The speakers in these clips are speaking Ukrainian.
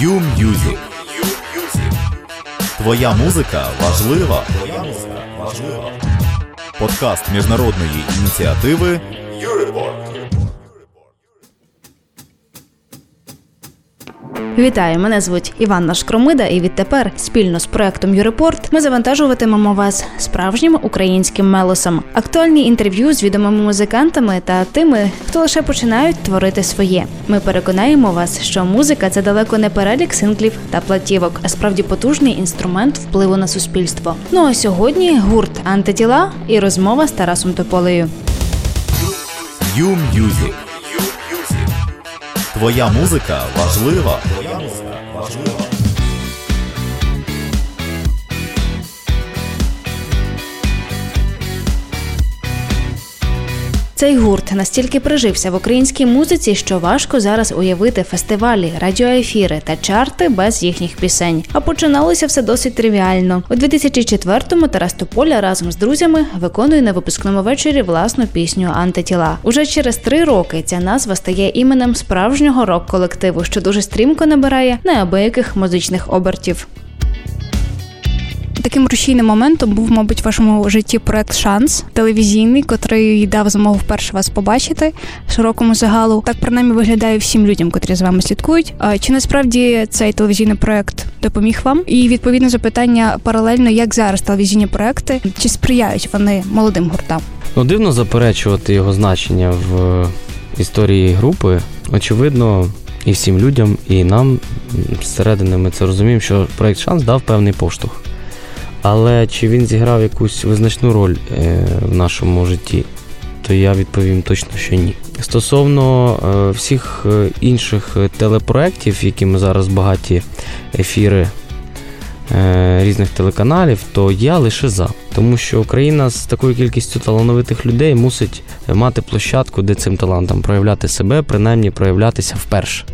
You-Music. Твоя музика важлива. Твоя музика важлива. Подкаст міжнародної ініціативи Вітаю, мене звуть Іванна Шкромида, і відтепер спільно з проектом Юрепорт ми завантажуватимемо вас справжнім українським мелосом. Актуальні інтерв'ю з відомими музикантами та тими, хто лише починають творити своє. Ми переконаємо вас, що музика це далеко не перелік синглів та платівок, а справді потужний інструмент впливу на суспільство. Ну а сьогодні гурт антитіла і розмова з Тарасом Тополею. You-Music. Твоя музика важлива. Цей гурт настільки прижився в українській музиці, що важко зараз уявити фестивалі, радіоефіри та чарти без їхніх пісень. А починалося все досить тривіально. У 2004-му Тарас Тополя разом з друзями виконує на випускному вечорі власну пісню Антитіла. Уже через три роки ця назва стає іменем справжнього рок-колективу, що дуже стрімко набирає неабияких музичних обертів. Таким рушійним моментом був, мабуть, в вашому житті проект Шанс телевізійний, котрий дав змогу вперше вас побачити широкому загалу. Так принаймні виглядає всім людям, котрі з вами слідкують. Чи насправді цей телевізійний проект допоміг вам? І відповідне запитання паралельно, як зараз телевізійні проекти чи сприяють вони молодим гуртам? Ну, дивно заперечувати його значення в історії групи. Очевидно, і всім людям, і нам зсередини ми це розуміємо, що проект Шанс дав певний поштовх. Але чи він зіграв якусь визначну роль е, в нашому житті, то я відповім точно, що ні. Стосовно е, всіх е, інших телепроєктів, якими зараз багаті ефіри різних телеканалів, то я лише за. Тому що Україна з такою кількістю талановитих людей мусить мати площадку, де цим талантам проявляти себе, принаймні проявлятися вперше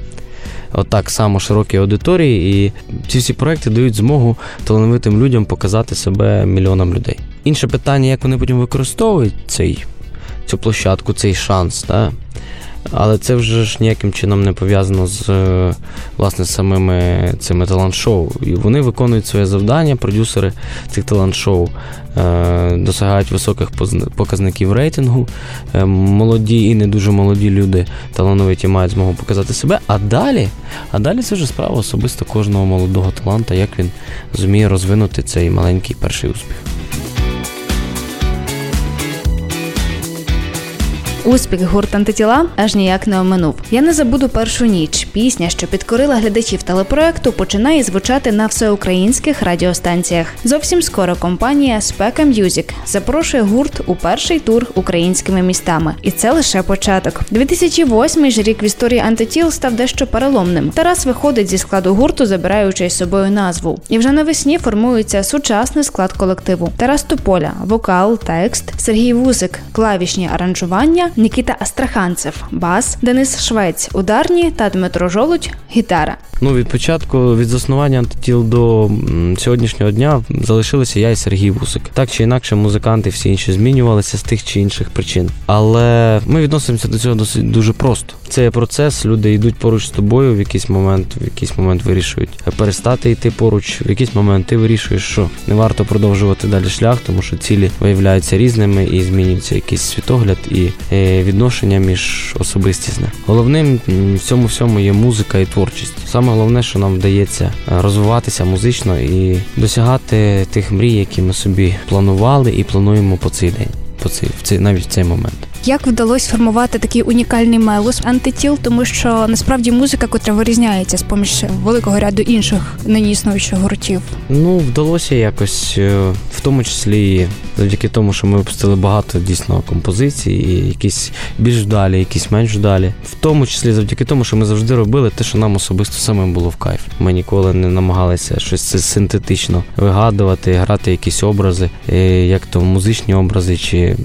отак само широкій аудиторії, і ці всі проекти дають змогу талановитим людям показати себе мільйонам людей. Інше питання, як вони потім використовують цей, цю площадку, цей шанс. Да? Але це вже ж ніяким чином не пов'язано з е, власне самими цими талант-шоу. І вони виконують своє завдання, продюсери цих талант-шоу е, досягають високих показників рейтингу. Е, молоді і не дуже молоді люди талановиті мають змогу показати себе. А далі, а далі це вже справа особисто кожного молодого таланта, як він зуміє розвинути цей маленький перший успіх. Успіх гурт антитіла аж ніяк не оминув. Я не забуду першу ніч. Пісня, що підкорила глядачів телепроекту, починає звучати на всеукраїнських радіостанціях. Зовсім скоро компанія Спека Music запрошує гурт у перший тур українськими містами, і це лише початок. 2008 ж рік в історії антитіл став дещо переломним. Тарас виходить зі складу гурту, забираючи з собою назву. І вже навесні формується сучасний склад колективу: Тарас Тополя, вокал, текст, Сергій Вусик, клавішні аранжування. Нікіта Астраханцев, бас, Денис Швець, ударні та Дмитро Жолудь, гітара. Ну від початку від заснування антитіл до сьогоднішнього дня залишилися я і Сергій Вусик. Так чи інакше, музиканти всі інші змінювалися з тих чи інших причин. Але ми відносимося до цього досить дуже просто. Це процес, люди йдуть поруч з тобою в якийсь момент, в якийсь момент вирішують перестати йти поруч. В якийсь момент ти вирішуєш, що не варто продовжувати далі шлях, тому що цілі виявляються різними і змінюється якийсь світогляд і е, відношення між особистісне. Головним в цьому всьому є музика і творчість. Саме головне, що нам вдається е, розвиватися музично і досягати тих мрій, які ми собі планували і плануємо по цей день, по цей в цей навіть в цей момент. Як вдалося формувати такий унікальний мелос антитіл, тому що насправді музика, котра вирізняється з поміж великого ряду інших нині існуючих гуртів? Ну вдалося якось, е, в тому числі завдяки тому, що ми випустили багато дійсно композицій, і якісь більш вдалі, якісь менш вдалі. В тому числі завдяки тому, що ми завжди робили те, що нам особисто самим було в кайф. Ми ніколи не намагалися щось синтетично вигадувати, грати якісь образи, е, як то музичні образи чи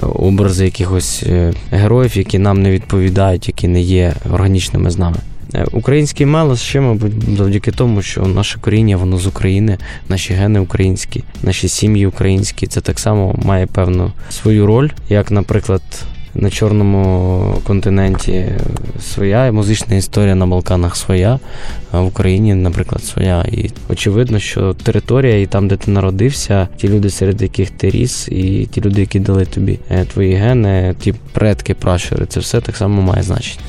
образи якихось е, героїв, які нам не відповідають, які не є органічними з нами. Е, український мелос ще, мабуть, завдяки тому, що наше коріння, воно з України, наші гени українські, наші сім'ї українські. Це так само має певну свою роль, як, наприклад, на чорному континенті своя, музична історія на Балканах своя, а в Україні, наприклад, своя. І очевидно, що територія і там, де ти народився, ті люди, серед яких ти ріс, і ті люди, які дали тобі е, твої гени, ті предки, пращури, це все так само має значення.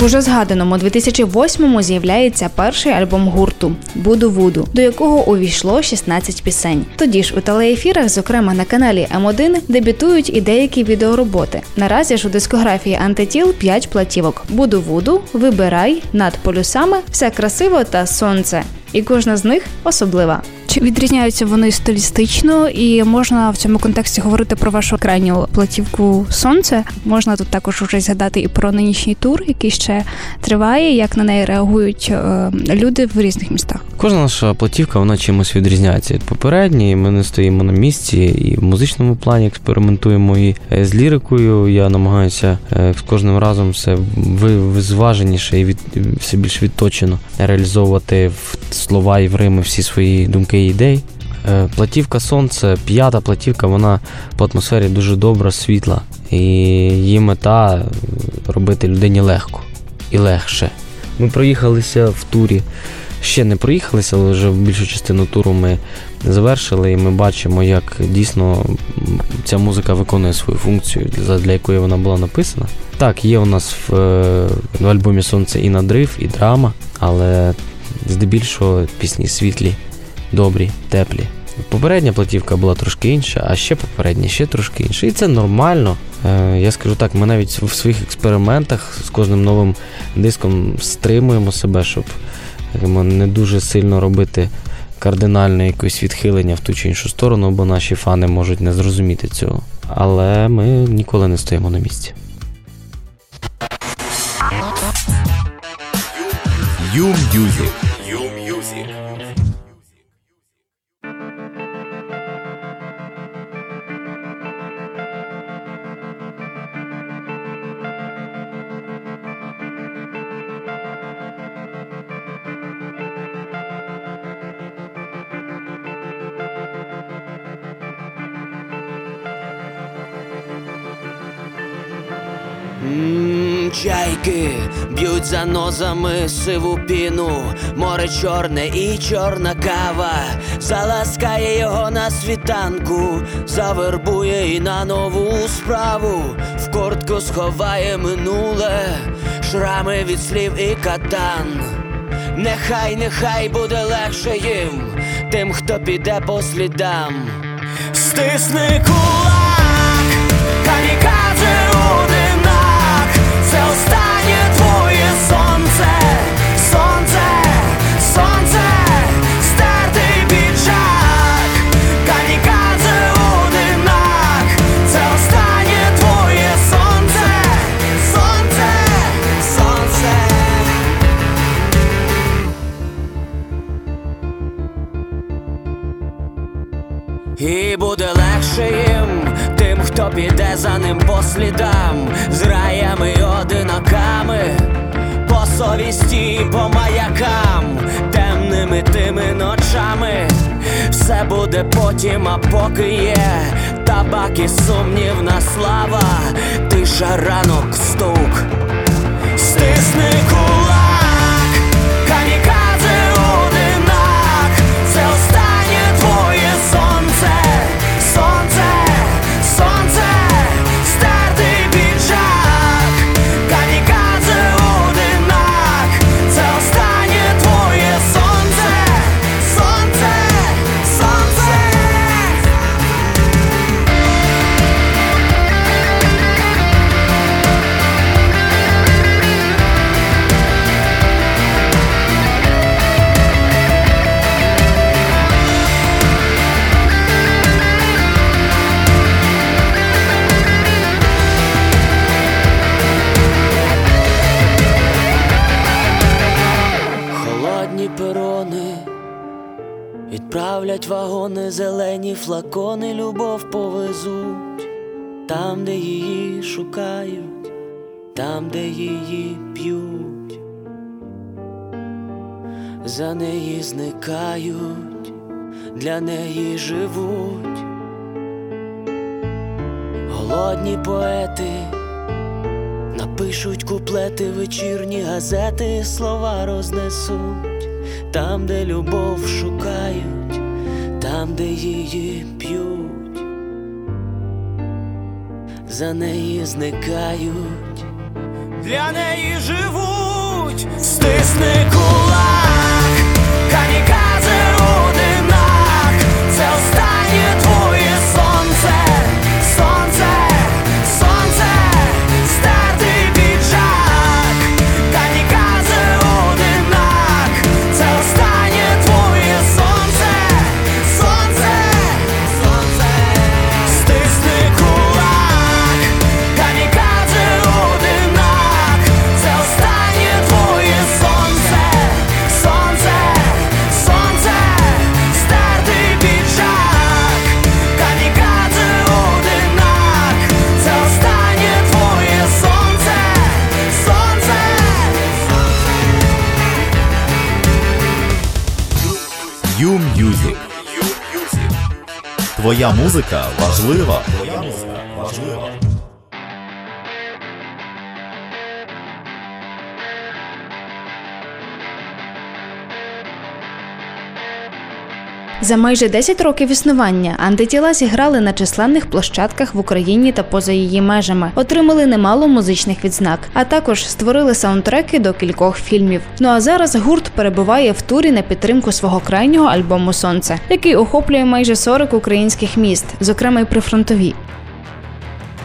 Уже згаданому 2008-му з'являється перший альбом гурту Буду Вуду, до якого увійшло 16 пісень. Тоді ж у телеефірах, зокрема на каналі М1, дебютують і деякі відеороботи. Наразі ж у дискографії антитіл 5 платівок: Буду Вуду, Вибирай, над полюсами, все красиво та сонце. І кожна з них особлива. Відрізняються вони стилістично, і можна в цьому контексті говорити про вашу крайню платівку Сонце? Можна тут також уже згадати і про нинішній тур, який ще триває, як на неї реагують е, люди в різних містах. Кожна наша платівка вона чимось відрізняється від попередньої. Ми не стоїмо на місці і в музичному плані експериментуємо. І е, з лірикою я намагаюся е, з кожним разом все ви- зваженіше і від все більш відточено реалізовувати в слова і в рими всі свої думки і ідеї. Е, Платівка Сонце, п'ята платівка, вона по атмосфері дуже добра, світла. І її мета е, робити людині легко і легше. Ми проїхалися в турі. Ще не проїхалися, але вже більшу частину туру ми завершили, і ми бачимо, як дійсно ця музика виконує свою функцію, для, для якої вона була написана. Так, є у нас в, е, в альбомі Сонце і надрив, і драма, але здебільшого пісні світлі, добрі, теплі. Попередня платівка була трошки інша, а ще попередня ще трошки інша. І це нормально. Е, Я скажу так, ми навіть в своїх експериментах з кожним новим диском стримуємо себе, щоб не дуже сильно робити кардинальне якесь відхилення в ту чи іншу сторону, бо наші фани можуть не зрозуміти цього. Але ми ніколи не стоїмо на місці. Ю-М'юзик. Чайки б'ють за нозами сиву піну, море чорне і чорна кава, заласкає його на світанку, завербує і на нову справу, в кортку сховає минуле, шрами від слів і катан. Нехай, нехай буде легше їм, тим, хто піде по слідам. Стисни кулак, камікадзе одинак, І буде легше їм, тим, хто піде за ним по слідам, з раями й одиноками, по совісті, по маякам, темними тими ночами, все буде потім, а поки є табак і сумнівна слава, тиша ранок стук, стисни кулак, для неї живуть, голодні поети напишуть куплети, вечірні газети, слова рознесуть. Там, де любов шукають, там, де її п'ють, за неї зникають, для неї живуть, стисни кулак, камікадзе Твоя музика важлива. За майже 10 років існування антитіла зіграли на численних площадках в Україні та поза її межами, отримали немало музичних відзнак, а також створили саундтреки до кількох фільмів. Ну а зараз гурт перебуває в турі на підтримку свого крайнього альбому Сонце, який охоплює майже 40 українських міст, зокрема й прифронтові.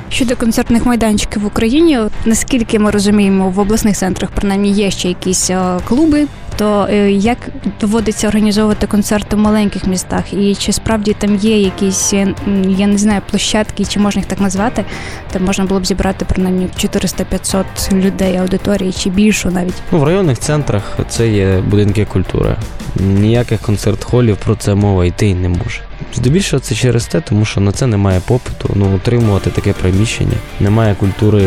Щодо концертних майданчиків в Україні, наскільки ми розуміємо, в обласних центрах принаймні є ще якісь е, клуби. То е, як доводиться організовувати концерти в маленьких містах, і чи справді там є якісь, е, я не знаю, площадки, чи можна їх так назвати, там можна було б зібрати принаймні 400-500 людей аудиторії, чи більшу навіть. Ну, в районних центрах це є будинки культури. Ніяких концерт-холів про це мова йти не може. Здебільшого це через те, тому що на це немає попиту. Ну, отримувати таке приміщення. Немає культури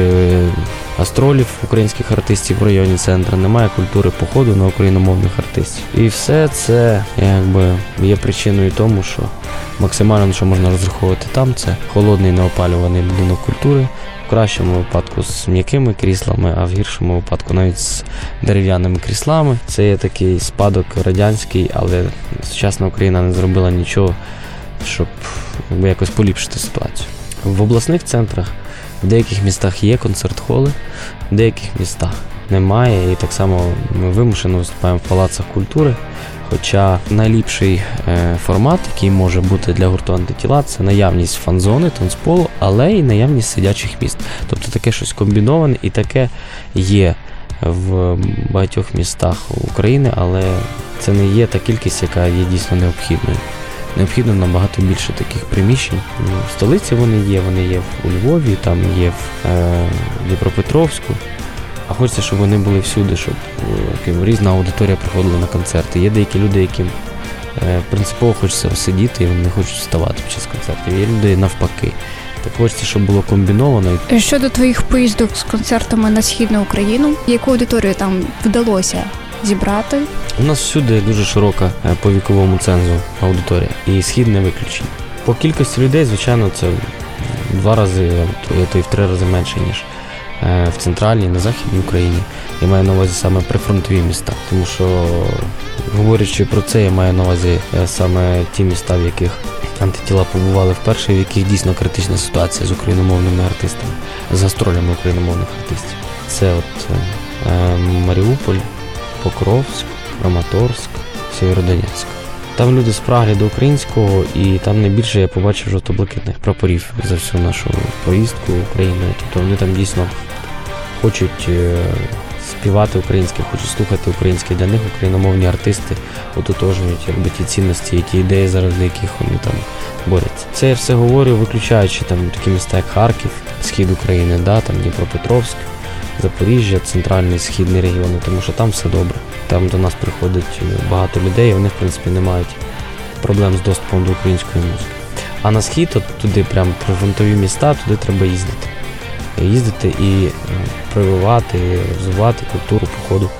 астролів українських артистів в районі центру, немає культури походу на україномовних артистів. І все це якби є причиною тому, що максимально що можна розраховувати там, це холодний неопалюваний будинок культури. Кращому випадку з м'якими кріслами, а в гіршому випадку навіть з дерев'яними кріслами. Це є такий спадок радянський, але сучасна Україна не зробила нічого, щоб якось поліпшити ситуацію. В обласних центрах в деяких містах є концерт-холи, в деяких містах немає. І так само ми вимушено виступаємо в палацах культури. Хоча найліпший е, формат, який може бути для гурту антитіла, це наявність фан-зони, танцполу, але й наявність сидячих міст. Тобто таке щось комбіноване і таке є в багатьох містах України, але це не є та кількість, яка є дійсно необхідною. Необхідно набагато більше таких приміщень. Ну, В столиці вони є, вони є у Львові, там є в е, Дніпропетровську. А хочеться, щоб вони були всюди, щоб е, яким різна аудиторія приходила на концерти. Є деякі люди, яким е, принципово хочеться сидіти і вони не хочуть вставати під час концертів. Є люди навпаки. Так хочеться, щоб було комбіновано. Щодо твоїх поїздок з концертами на східну Україну, яку аудиторію там вдалося зібрати? У нас всюди дуже широка е, по віковому цензу аудиторія, і схід не виключення. По кількості людей, звичайно, це в два рази, а то- й в три рази менше, ніж в центральній, на західній Україні. Я маю на увазі саме прифронтові міста. Тому що, говорячи про це, я маю на увазі е, саме ті міста, в яких антитіла побували вперше, в яких дійсно критична ситуація з україномовними артистами, з гастролями україномовних артистів. Це от е, е, Маріуполь, Покровськ, Краматорськ, Сєвєродонецьк. Там люди спраглі до українського, і там найбільше я побачив жовто-блакитних прапорів за всю нашу поїздку Україною. Тобто вони там дійсно хочуть е, співати українське, хочуть слухати українське. Для них україномовні артисти ототожнюють якби ті цінності, і ті ідеї, заради яких вони там борються. Це я все говорю, виключаючи там такі міста, як Харків, схід України, да, там Дніпропетровськ. Запоріжжя, центральний східний регіони, тому що там все добре. Там до нас приходить е, багато людей, і вони, в принципі, не мають проблем з доступом до української музики. А на схід, от туди, прям прифронтові міста, туди треба їздити. Їздити і е, прививати, розвивати культуру походу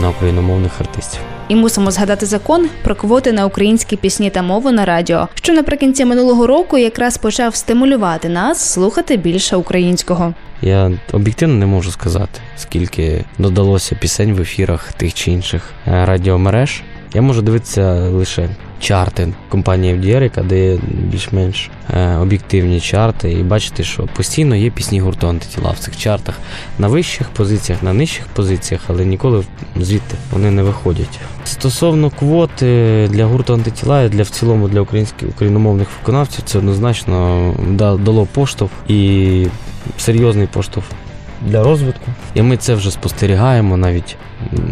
на україномовних артистів. І мусимо згадати закон про квоти на українські пісні та мову на радіо, що наприкінці минулого року якраз почав стимулювати нас слухати більше українського. Я об'єктивно не можу сказати, скільки додалося пісень в ефірах тих чи інших е, радіомереж. Я можу дивитися лише чарти компанії яка дає більш-менш е, об'єктивні чарти, і бачити, що постійно є пісні гурту антитіла в цих чартах на вищих позиціях, на нижчих позиціях, але ніколи звідти вони не виходять. Стосовно квоти для гурту антитіла і для в цілому для українських україномовних виконавців, це однозначно дало поштовх і серйозний поштовх для розвитку. І ми це вже спостерігаємо навіть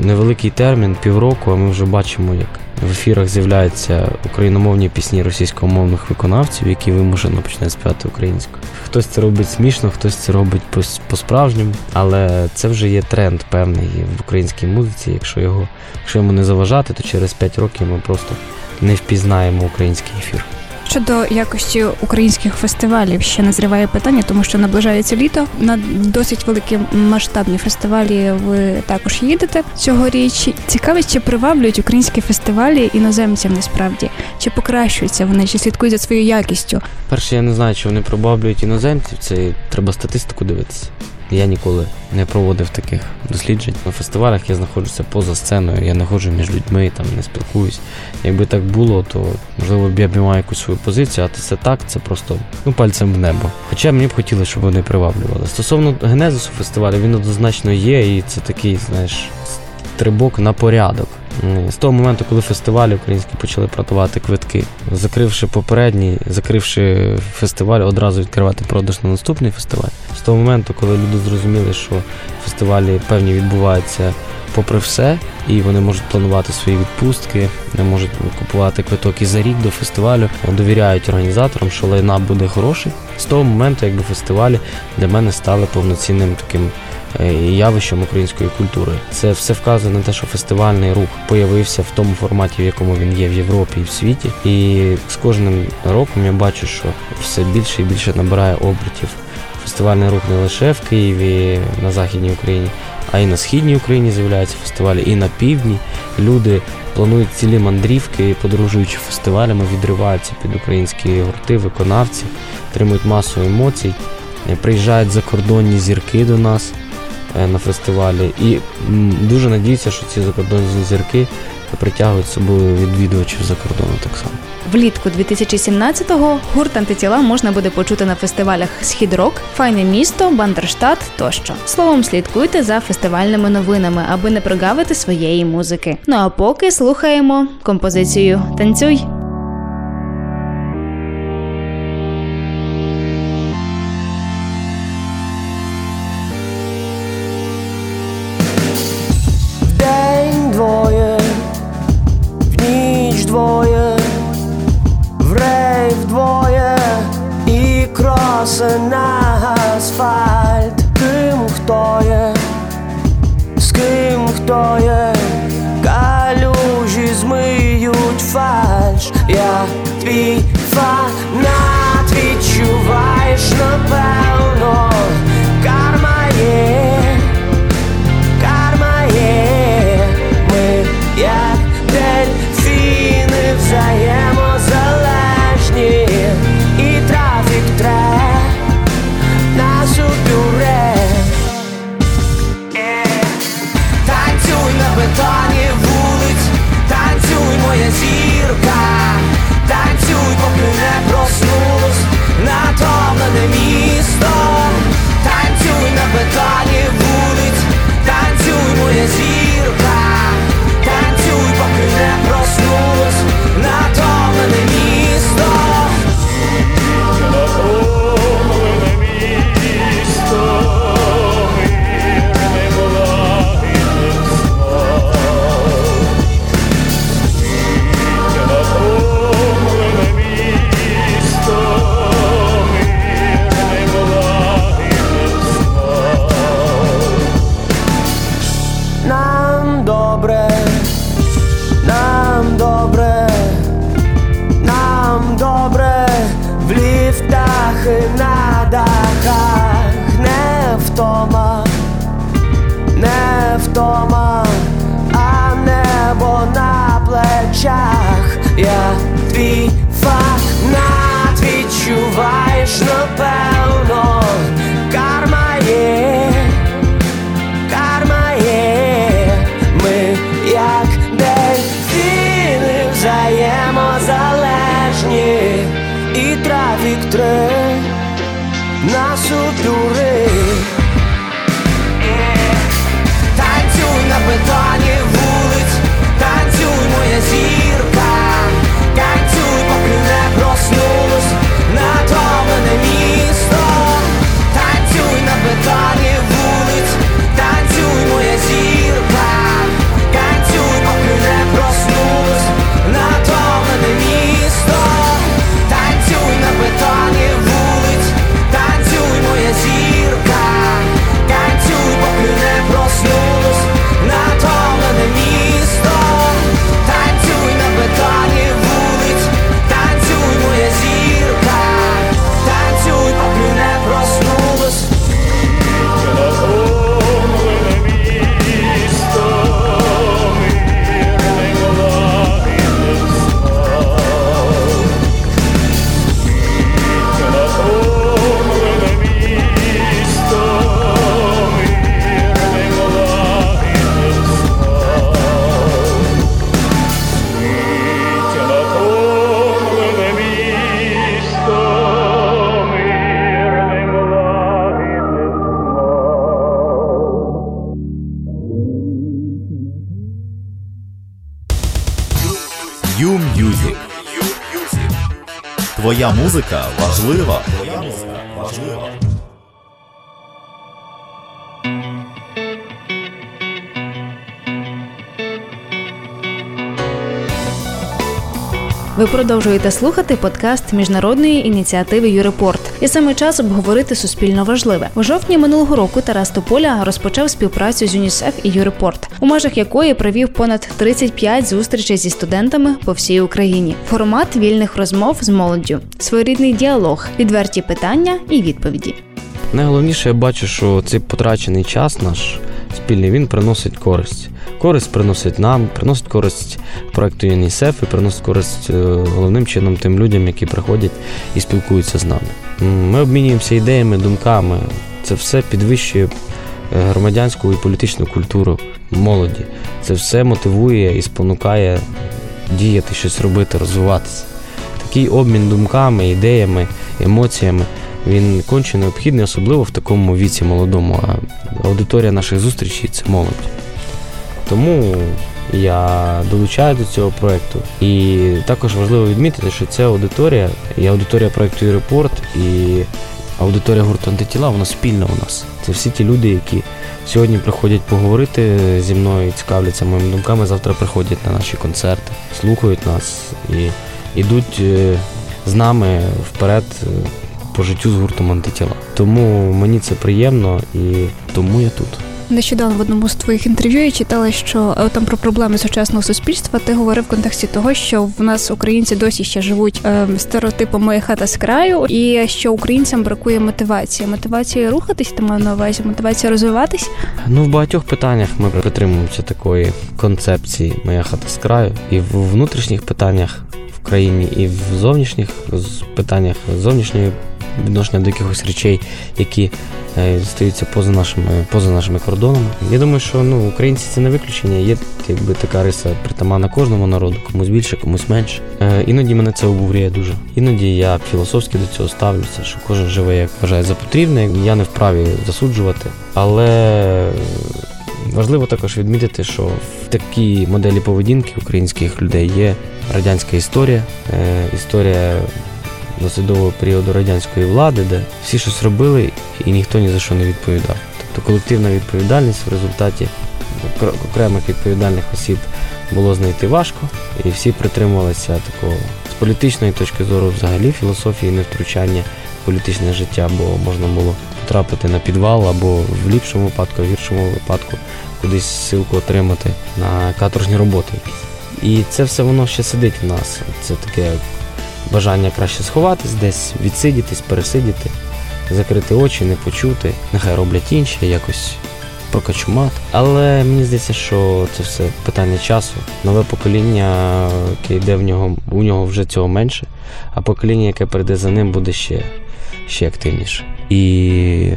невеликий термін, півроку, а ми вже бачимо, як в ефірах з'являються україномовні пісні російськомовних виконавців, які вимушено починають співати українською. Хтось це робить смішно, хтось це робить по-справжньому, але це вже є тренд певний в українській музиці. Якщо його, якщо йому не заважати, то через 5 років ми просто не впізнаємо український ефір. Щодо якості українських фестивалів ще назріває питання, тому що наближається літо. На досить великі масштабні фестивалі ви також їдете цьогоріч. Цікавість, чи приваблюють українські фестивалі іноземцям насправді, чи покращуються вони, чи слідкують за своєю якістю? Перше, я не знаю, чи вони приваблюють іноземців. Це треба статистику дивитися. Я ніколи не проводив таких досліджень. На фестивалях я знаходжуся поза сценою, я не ходжу між людьми, там не спілкуюсь. Якби так було, то можливо б я б мав якусь свою позицію, а це так, це просто ну, пальцем в небо. Хоча мені б хотілося, щоб вони приваблювали. Стосовно генезису фестивалю, він однозначно є, і це такий, знаєш, стрибок на порядок. З того моменту, коли фестивалі українські почали продавати квитки, закривши попередній, закривши фестиваль, одразу відкривати продаж на наступний фестиваль. З того моменту, коли люди зрозуміли, що фестивалі певні відбуваються попри все, і вони можуть планувати свої відпустки, можуть купувати квиток і за рік до фестивалю, довіряють організаторам, що лайнап буде хороший. З того моменту, якби фестивалі для мене стали повноцінним таким. Е, явищем української культури. Це все вказує на те, що фестивальний рух появився в тому форматі, в якому він є в Європі і в світі. І з кожним роком я бачу, що все більше і більше набирає обертів. Фестивальний рух не лише в Києві, на Західній Україні, а й на східній Україні з'являються фестивалі, і на півдні люди планують цілі мандрівки, подорожуючи фестивалями, відриваються під українські гурти, виконавці, отримують масу емоцій, приїжджають закордонні зірки до нас. Е, на фестивалі. І дуже надіюся, що ці закордонні зірки притягують собою відвідувачів за кордону так само. Влітку 2017-го гурт антитіла можна буде почути на фестивалях Схід-Рок, Файне місто, Бандерштат тощо. Словом, слідкуйте за фестивальними новинами, аби не прогавити своєї музики. Ну а поки слухаємо композицію Танцюй. U-Music. Твоя музика важлива. Твоя музика важлива. Ви продовжуєте слухати подкаст міжнародної ініціативи U-Report. І саме час обговорити суспільно важливе. У жовтні минулого року Тарас Тополя розпочав співпрацю з ЮНІСЕФ і U-Report, у межах якої провів понад 35 зустрічей зі студентами по всій Україні. Формат вільних розмов з молоддю, своєрідний діалог, відверті питання і відповіді. Найголовніше я бачу, що цей потрачений час наш спільний він приносить користь. Користь приносить нам, приносить користь проекту ЮНІСЕФ і приносить користь е, головним чином тим людям, які приходять і спілкуються з нами. Ми обмінюємося ідеями, думками. Це все підвищує е, громадянську і політичну культуру молоді. Це все мотивує і спонукає діяти, щось робити, розвиватися. Такий обмін думками, ідеями, емоціями він конче необхідний, особливо в такому віці молодому. А аудиторія наших зустрічей це молодь. Тому я долучаю до цього проєкту. І також важливо відмітити, що ця аудиторія і аудиторія проєкту «Юрепорт», і аудиторія гурту антитіла, вона спільна у нас. Це всі ті люди, які сьогодні приходять поговорити зі мною цікавляться моїми думками, завтра приходять на наші концерти, слухають нас і йдуть е, з нами вперед е, по життю з гуртом антитіла. Тому мені це приємно і тому я тут. Нещодавно в одному з твоїх інтерв'ю я читала, що е, там про проблеми сучасного суспільства ти говорив в контексті того, що в нас українці досі ще живуть е, стереотипом моя хата з краю, і що українцям бракує мотивації. Мотивації рухатись, ти маю на увазі, мотивація розвиватись. Ну, в багатьох питаннях ми притримуємося такої концепції Моя хата з краю. І в внутрішніх питаннях в країні, і в зовнішніх питаннях зовнішньої відношення до якихось речей, які е, стаються поза нашими, поза нашими кордонами. Я думаю, що ну, українці це не виключення. Є якби така риса притаманна кожному народу, комусь більше, комусь менше. Е, іноді мене це обурює дуже. Іноді я філософськи до цього ставлюся, що кожен живе як вважає за потрібне. Я не вправі засуджувати. Але важливо також відмітити, що в такій моделі поведінки українських людей є радянська історія, е, досвідового періоду радянської влади, де всі щось робили і ніхто ні за що не відповідав. Тобто колективна відповідальність в результаті окремих відповідальних осіб було знайти важко, і всі притримувалися такого з політичної точки зору, взагалі філософії невтручання в політичне життя, бо можна було потрапити на підвал або в ліпшому випадку, в гіршому випадку кудись ссилку отримати на каторжні роботи. І це все воно ще сидить в нас. Це таке бажання краще сховатись, десь відсидітись, пересидіти, закрити очі, не почути. Нехай роблять інші, якось про качумат. Але мені здається, що це все питання часу. Нове покоління, яке йде в нього, у нього вже цього менше, а покоління, яке прийде за ним, буде ще, ще активніше. І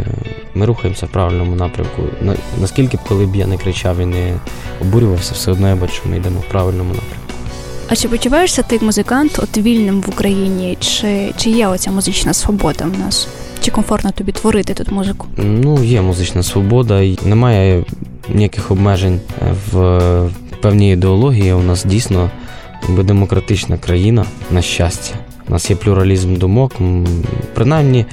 ми рухаємося в правильному напрямку. Наскільки б коли б я не кричав і не обурювався, все одно я бачу, ми йдемо в правильному напрямку. А чи почуваєшся ти як музикант от вільним в Україні? Чи, чи є оця музична свобода в нас? Чи комфортно тобі творити тут музику? Ну, є музична свобода, і немає ніяких обмежень в певній ідеології. У нас дійсно демократична країна, на щастя. У нас є плюралізм думок. Принаймні,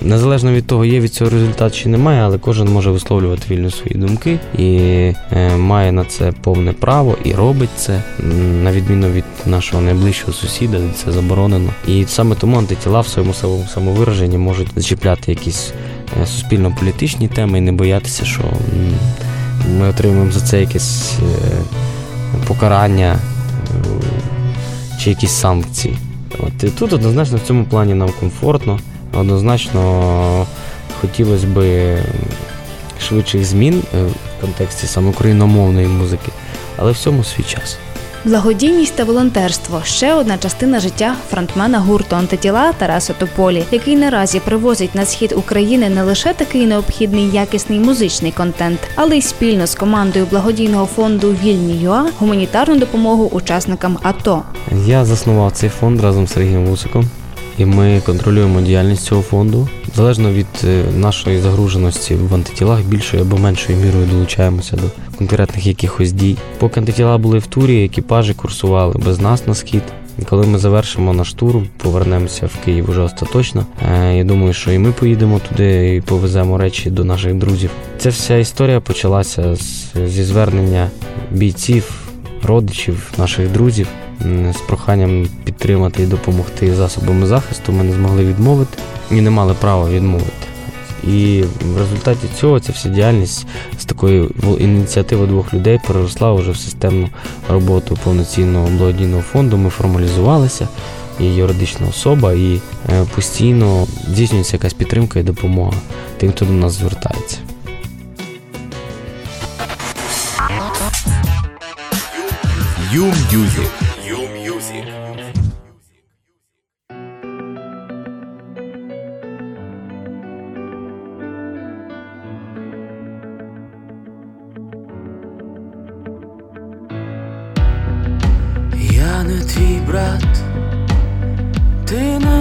незалежно від того, є від цього результат чи немає, але кожен може висловлювати вільно свої думки і е, має на це повне право і робить це, на відміну від нашого найближчого сусіда, де це заборонено. І саме тому антитіла в своєму самовираженні можуть зачіпляти якісь е, суспільно-політичні теми і не боятися, що ми отримуємо за це якесь е, покарання чи якісь санкції. От і тут однозначно в цьому плані нам комфортно, однозначно хотілося б швидших змін е, в контексті саме україномовної музики, але всьому свій час. Благодійність та волонтерство ще одна частина життя фронтмена гурту антитіла Тараса Тополі, який наразі привозить на схід України не лише такий необхідний якісний музичний контент, але й спільно з командою благодійного фонду Вільні ЮА гуманітарну допомогу учасникам АТО. Я заснував цей фонд разом з Сергієм Вусиком, і ми контролюємо діяльність цього фонду. Залежно від е, нашої загруженості в антитілах, більшою або меншою мірою долучаємося до конкретних якихось дій. Поки антитіла були в турі, екіпажі курсували без нас на схід. Коли ми завершимо наш тур, повернемося в Київ уже остаточно. е, Я думаю, що і ми поїдемо туди і повеземо речі до наших друзів. Ця вся історія почалася зі звернення бійців, родичів, наших друзів з проханням підтримати і допомогти засобами захисту. Ми не змогли відмовити і не мали права відмовити. І в результаті цього ця вся діяльність з такої ініціативи двох людей переросла вже в системну роботу повноцінного благодійного фонду. Ми формалізувалися, є юридична особа, і е, постійно здійснюється якась підтримка і допомога тим, хто до нас звертається. Ю-М'юзик.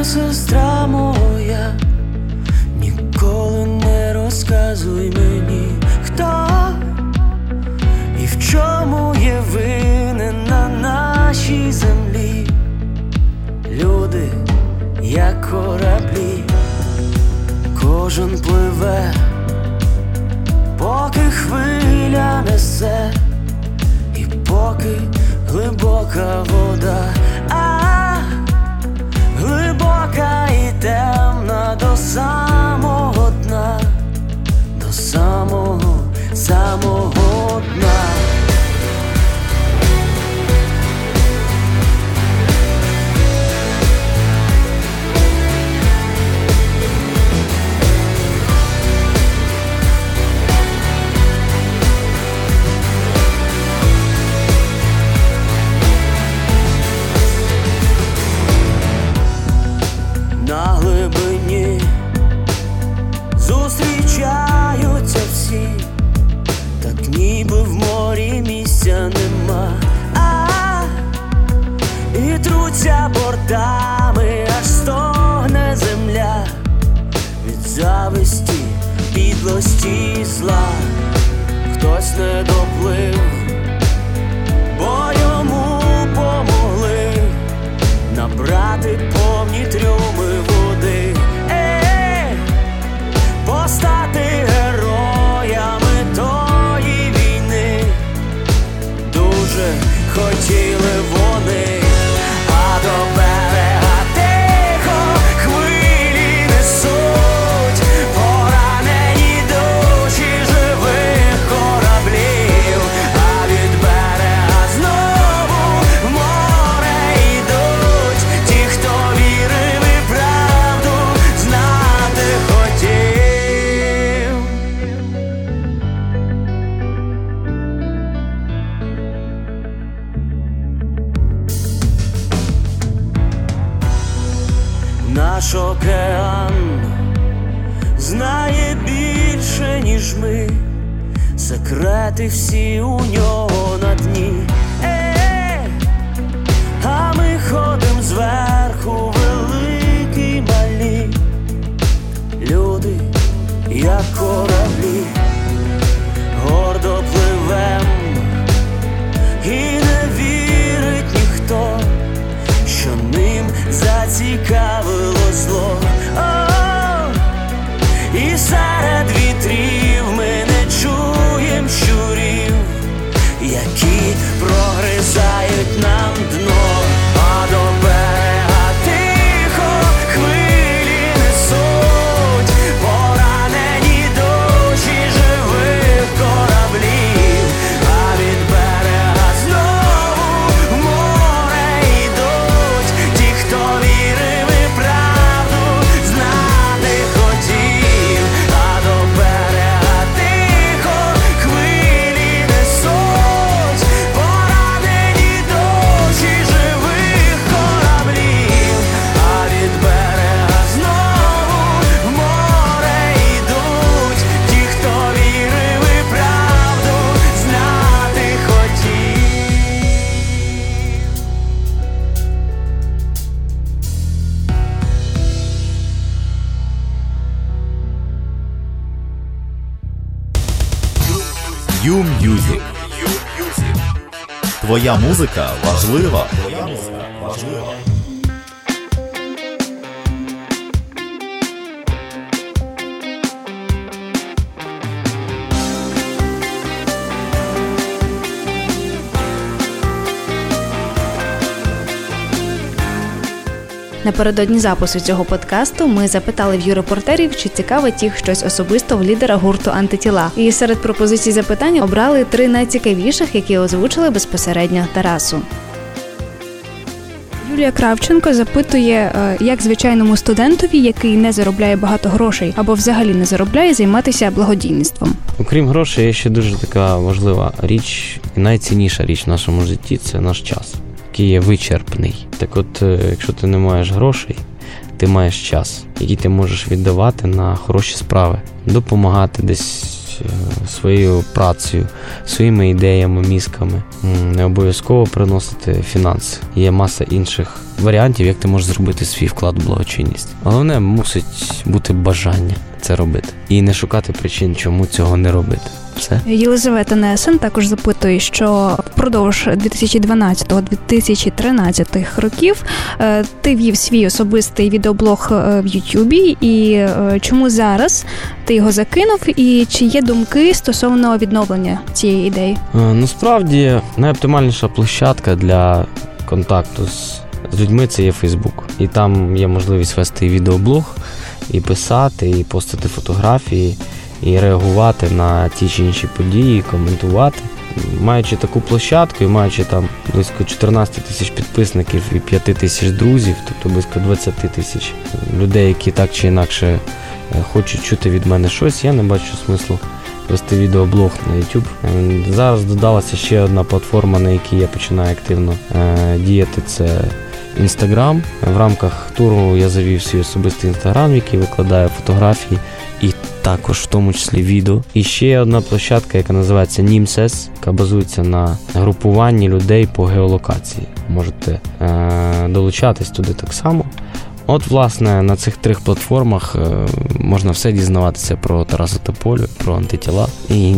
Сестра моя, ніколи не розказуй мені, хто і в чому є винен на нашій землі. Люди, як кораблі, кожен пливе, поки хвиля несе. І поки глибока вода, хтось не що ним зацікавило Музика важлива. Напередодні запису цього подкасту ми запитали в юрепортерів, чи цікавить їх щось особисто в лідера гурту антитіла. І серед пропозицій запитань обрали три найцікавіших, які озвучили безпосередньо Тарасу. Юлія Кравченко запитує, е, як звичайному студентові, який не заробляє багато грошей або взагалі не заробляє, займатися благодійництвом. Окрім грошей, є ще дуже така важлива річ і найцінніша річ в нашому житті це наш час, який є вичерпний. Так от, е, якщо ти не маєш грошей, ти маєш час, який ти можеш віддавати на хороші справи, допомагати десь е, своєю працею, своїми ідеями, мізками. Не обов'язково приносити фінанси. Є маса інших варіантів, як ти можеш зробити свій вклад в благочинність. Головне мусить бути бажання це робити і не шукати причин, чому цього не робити. Все. Єлизавета Несен також запитує, що впродовж 2012-2013 років е, ти вів свій особистий відеоблог е, в Ютубі, і е, чому зараз ти його закинув, і чи є думки стосовно відновлення цієї ідеї? Насправді найоптимальніша площадка для контакту з, з людьми це є Фейсбук. І там є можливість вести відеоблог, і писати, і постити фотографії, і реагувати на ті чи інші події, коментувати. Маючи таку площадку і маючи там близько 14 тисяч підписників і 5 тисяч друзів, тобто близько 20 тисяч людей, які так чи інакше е, хочуть чути від мене щось, я не бачу смислу вести відеоблог на YouTube. Е, Зараз додалася ще одна платформа, на якій я починаю активно е, діяти. Це Instagram. В рамках туру я завів свій особистий інстаграм, який викладає фотографії і також в тому числі відео. І ще одна площадка, яка називається NIMSES, яка базується на групуванні людей по геолокації. Можете е, долучатись туди так само. От, власне, на цих трьох платформах е, можна все дізнаватися про Тараса Тополю, про антитіла. І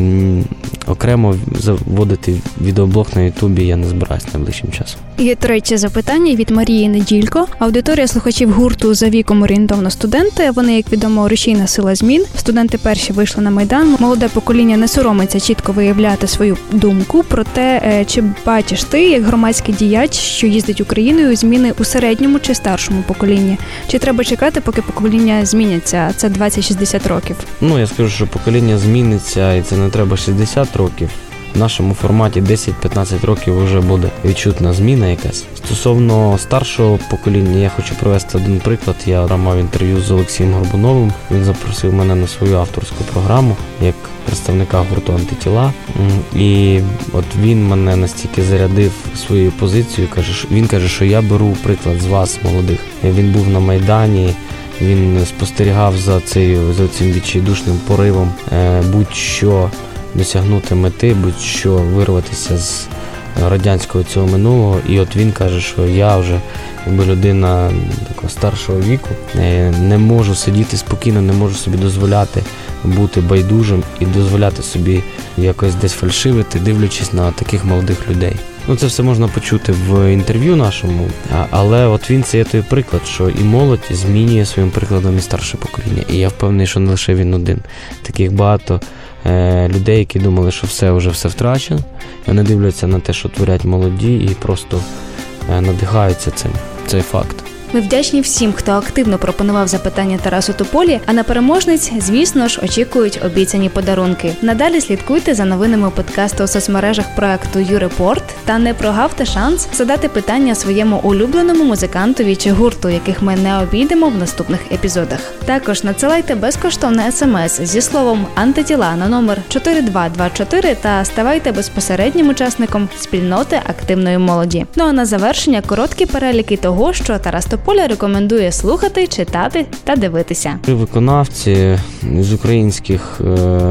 окремо заводити відеоблог на Ютубі я не збираюсь найближчим часом. І третє запитання від Марії Неділько. Аудиторія слухачів гурту за віком орієнтовно студенти. Вони, як відомо, рушійна сила змін. Студенти перші вийшли на майдан. Молоде покоління не соромиться чітко виявляти свою думку. Проте, е, чи бачиш ти, як громадський діяч, що їздить Україною, зміни у середньому чи старшому поколінні? Чи треба чекати, поки покоління зміняться? Це 20-60 років. Ну, я скажу, що покоління зміниться, і це не треба 60 років. В нашому форматі 10-15 років вже буде відчутна зміна якась. Стосовно старшого покоління, я хочу привести один приклад. Я мав інтерв'ю з Олексієм Горбуновим. Він запросив мене на свою авторську програму як представника гурту антитіла. І от він мене настільки зарядив своєю позицією. Каже, він каже, що я беру приклад з вас, молодих. Він був на Майдані. Він спостерігав за цією за цим відчайдушним поривом е, будь-що досягнути мети, будь-що вирватися з радянського цього минулого. І от він каже, що я вже якби людина такого старшого віку е, не можу сидіти спокійно, не можу собі дозволяти бути байдужим і дозволяти собі якось десь фальшивити, дивлячись на таких молодих людей. Ну, це все можна почути в інтерв'ю нашому, але от він це є той приклад, що і молодь змінює своїм прикладом і старше покоління. І я впевнений, що не лише він один. Таких багато е, людей, які думали, що все вже все втрачено. Вони дивляться на те, що творять молоді, і просто е, надихаються цим. Цей факт. Ми вдячні всім, хто активно пропонував запитання Тарасу Тополі. А на переможниць, звісно ж, очікують обіцяні подарунки. Надалі слідкуйте за новинами подкасту у соцмережах проекту «Юрепорт» та не прогавте шанс задати питання своєму улюбленому музикантові чи гурту, яких ми не обійдемо в наступних епізодах. Також надсилайте безкоштовне смс зі словом антитіла на номер 4224 та ставайте безпосереднім учасником спільноти активної молоді. Ну а на завершення короткі переліки того, що Тарас Тополі Поля рекомендує слухати, читати та дивитися. Виконавці з українських е,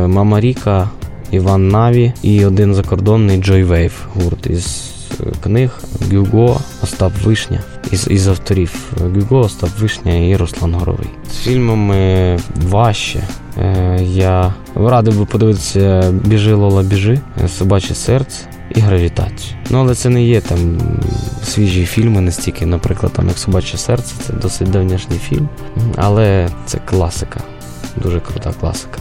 Мама Ріка, Іван Наві і один закордонний Джой Вейв гурт із е, книг Гюго, Остап Вишня. Із із авторів Гюго, Остап Вишня і Руслан Горовий. З фільмами важче. Е, я радив би подивитися Біжи Лола біжи, Собаче серце і гравітацію. Ну, але це не є там свіжі фільми, настільки, наприклад, там як Собаче серце, це досить давнішній фільм. Але це класика, дуже крута класика.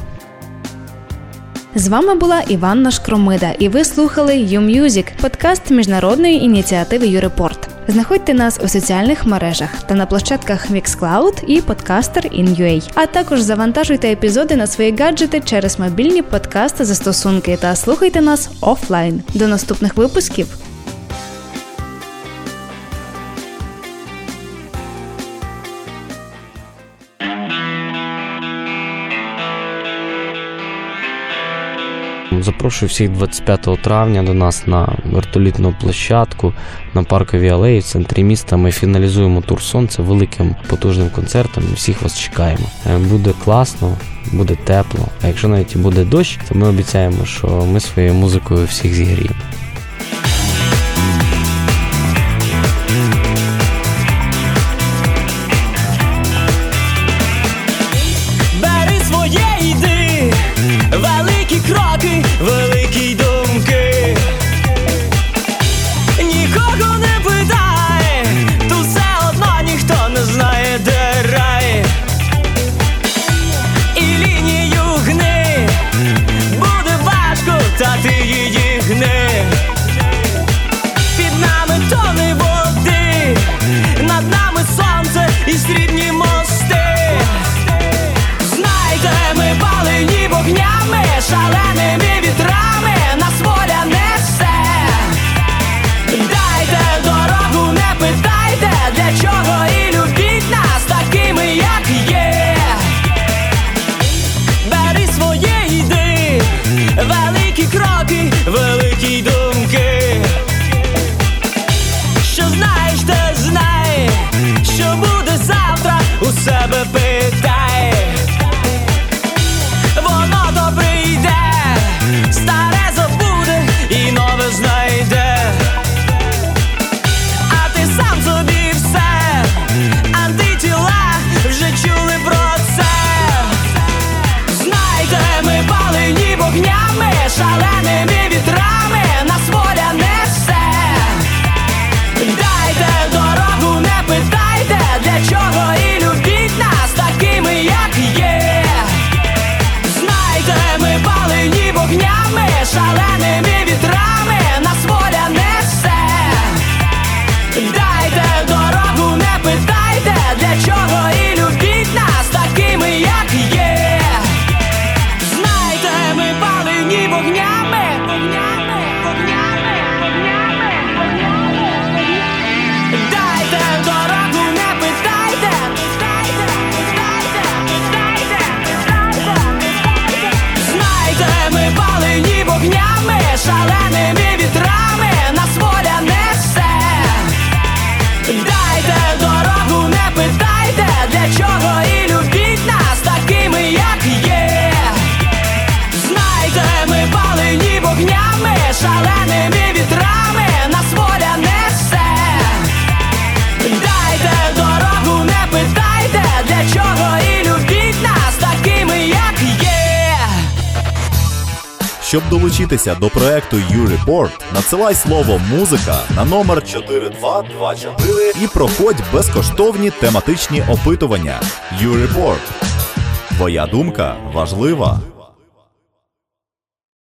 З вами була Іванна Шкромида, і ви слухали «YouMusic» – подкаст міжнародної ініціативи «Юрепорт». Знаходьте нас у соціальних мережах та на площадках Mixcloud і Podcaster in А також завантажуйте епізоди на свої гаджети через мобільні подкасти застосунки та слухайте нас офлайн. До наступних випусків. Запрошую всіх 25 травня до нас на вертолітну площадку на парковій алеї в центрі міста. Ми фіналізуємо тур сонце великим потужним концертом. Всіх вас чекаємо. Е, буде класно, буде тепло. А якщо навіть буде дощ, то ми обіцяємо, що ми своєю музикою всіх зігріємо. Долучитися до проекту U-Report, надсилай слово музика на номер 4224 і проходь безкоштовні тематичні опитування. U-Report. Твоя думка важлива.